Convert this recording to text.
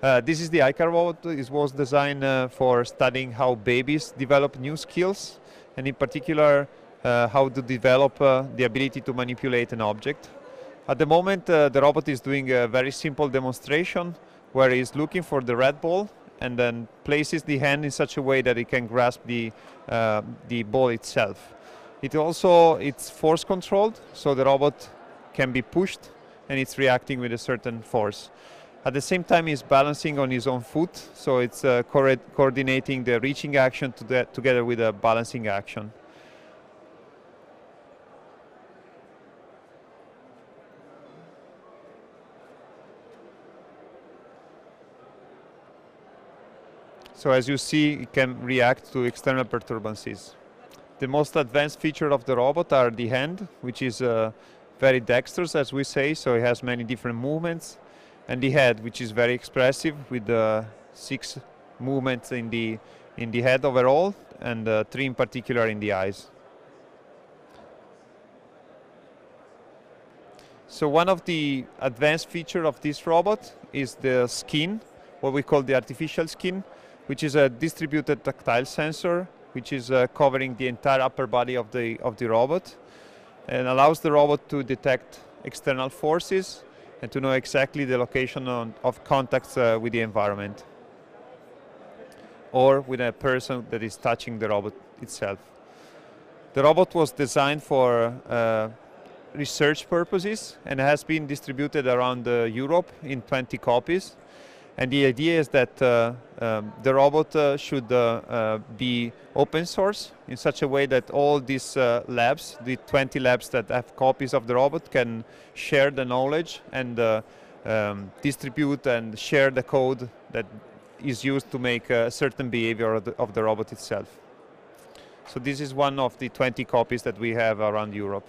Uh, this is the iCub robot. It was designed uh, for studying how babies develop new skills, and in particular, uh, how to develop uh, the ability to manipulate an object. At the moment, uh, the robot is doing a very simple demonstration where he's looking for the red ball and then places the hand in such a way that it can grasp the, uh, the ball itself. It also it's force controlled, so the robot can be pushed and it's reacting with a certain force. At the same time, he's balancing on his own foot, so it's uh, co- coordinating the reaching action to the, together with a balancing action. So as you see, it can react to external perturbances. The most advanced feature of the robot are the hand, which is uh, very dexterous, as we say, so it has many different movements, and the head, which is very expressive, with uh, six movements in the in the head overall, and uh, three in particular in the eyes. So one of the advanced feature of this robot is the skin, what we call the artificial skin, which is a distributed tactile sensor, which is uh, covering the entire upper body of the of the robot, and allows the robot to detect external forces and to know exactly the location on, of contacts uh, with the environment or with a person that is touching the robot itself. The robot was designed for uh, research purposes and has been distributed around uh, Europe in 20 copies. And the idea is that uh, um, the robot uh, should uh, uh, be open source in such a way that all these uh, labs, the 20 labs that have copies of the robot, can share the knowledge and uh, um, distribute and share the code that is used to make a certain behavior of the, of the robot itself. So this is one of the 20 copies that we have around Europe.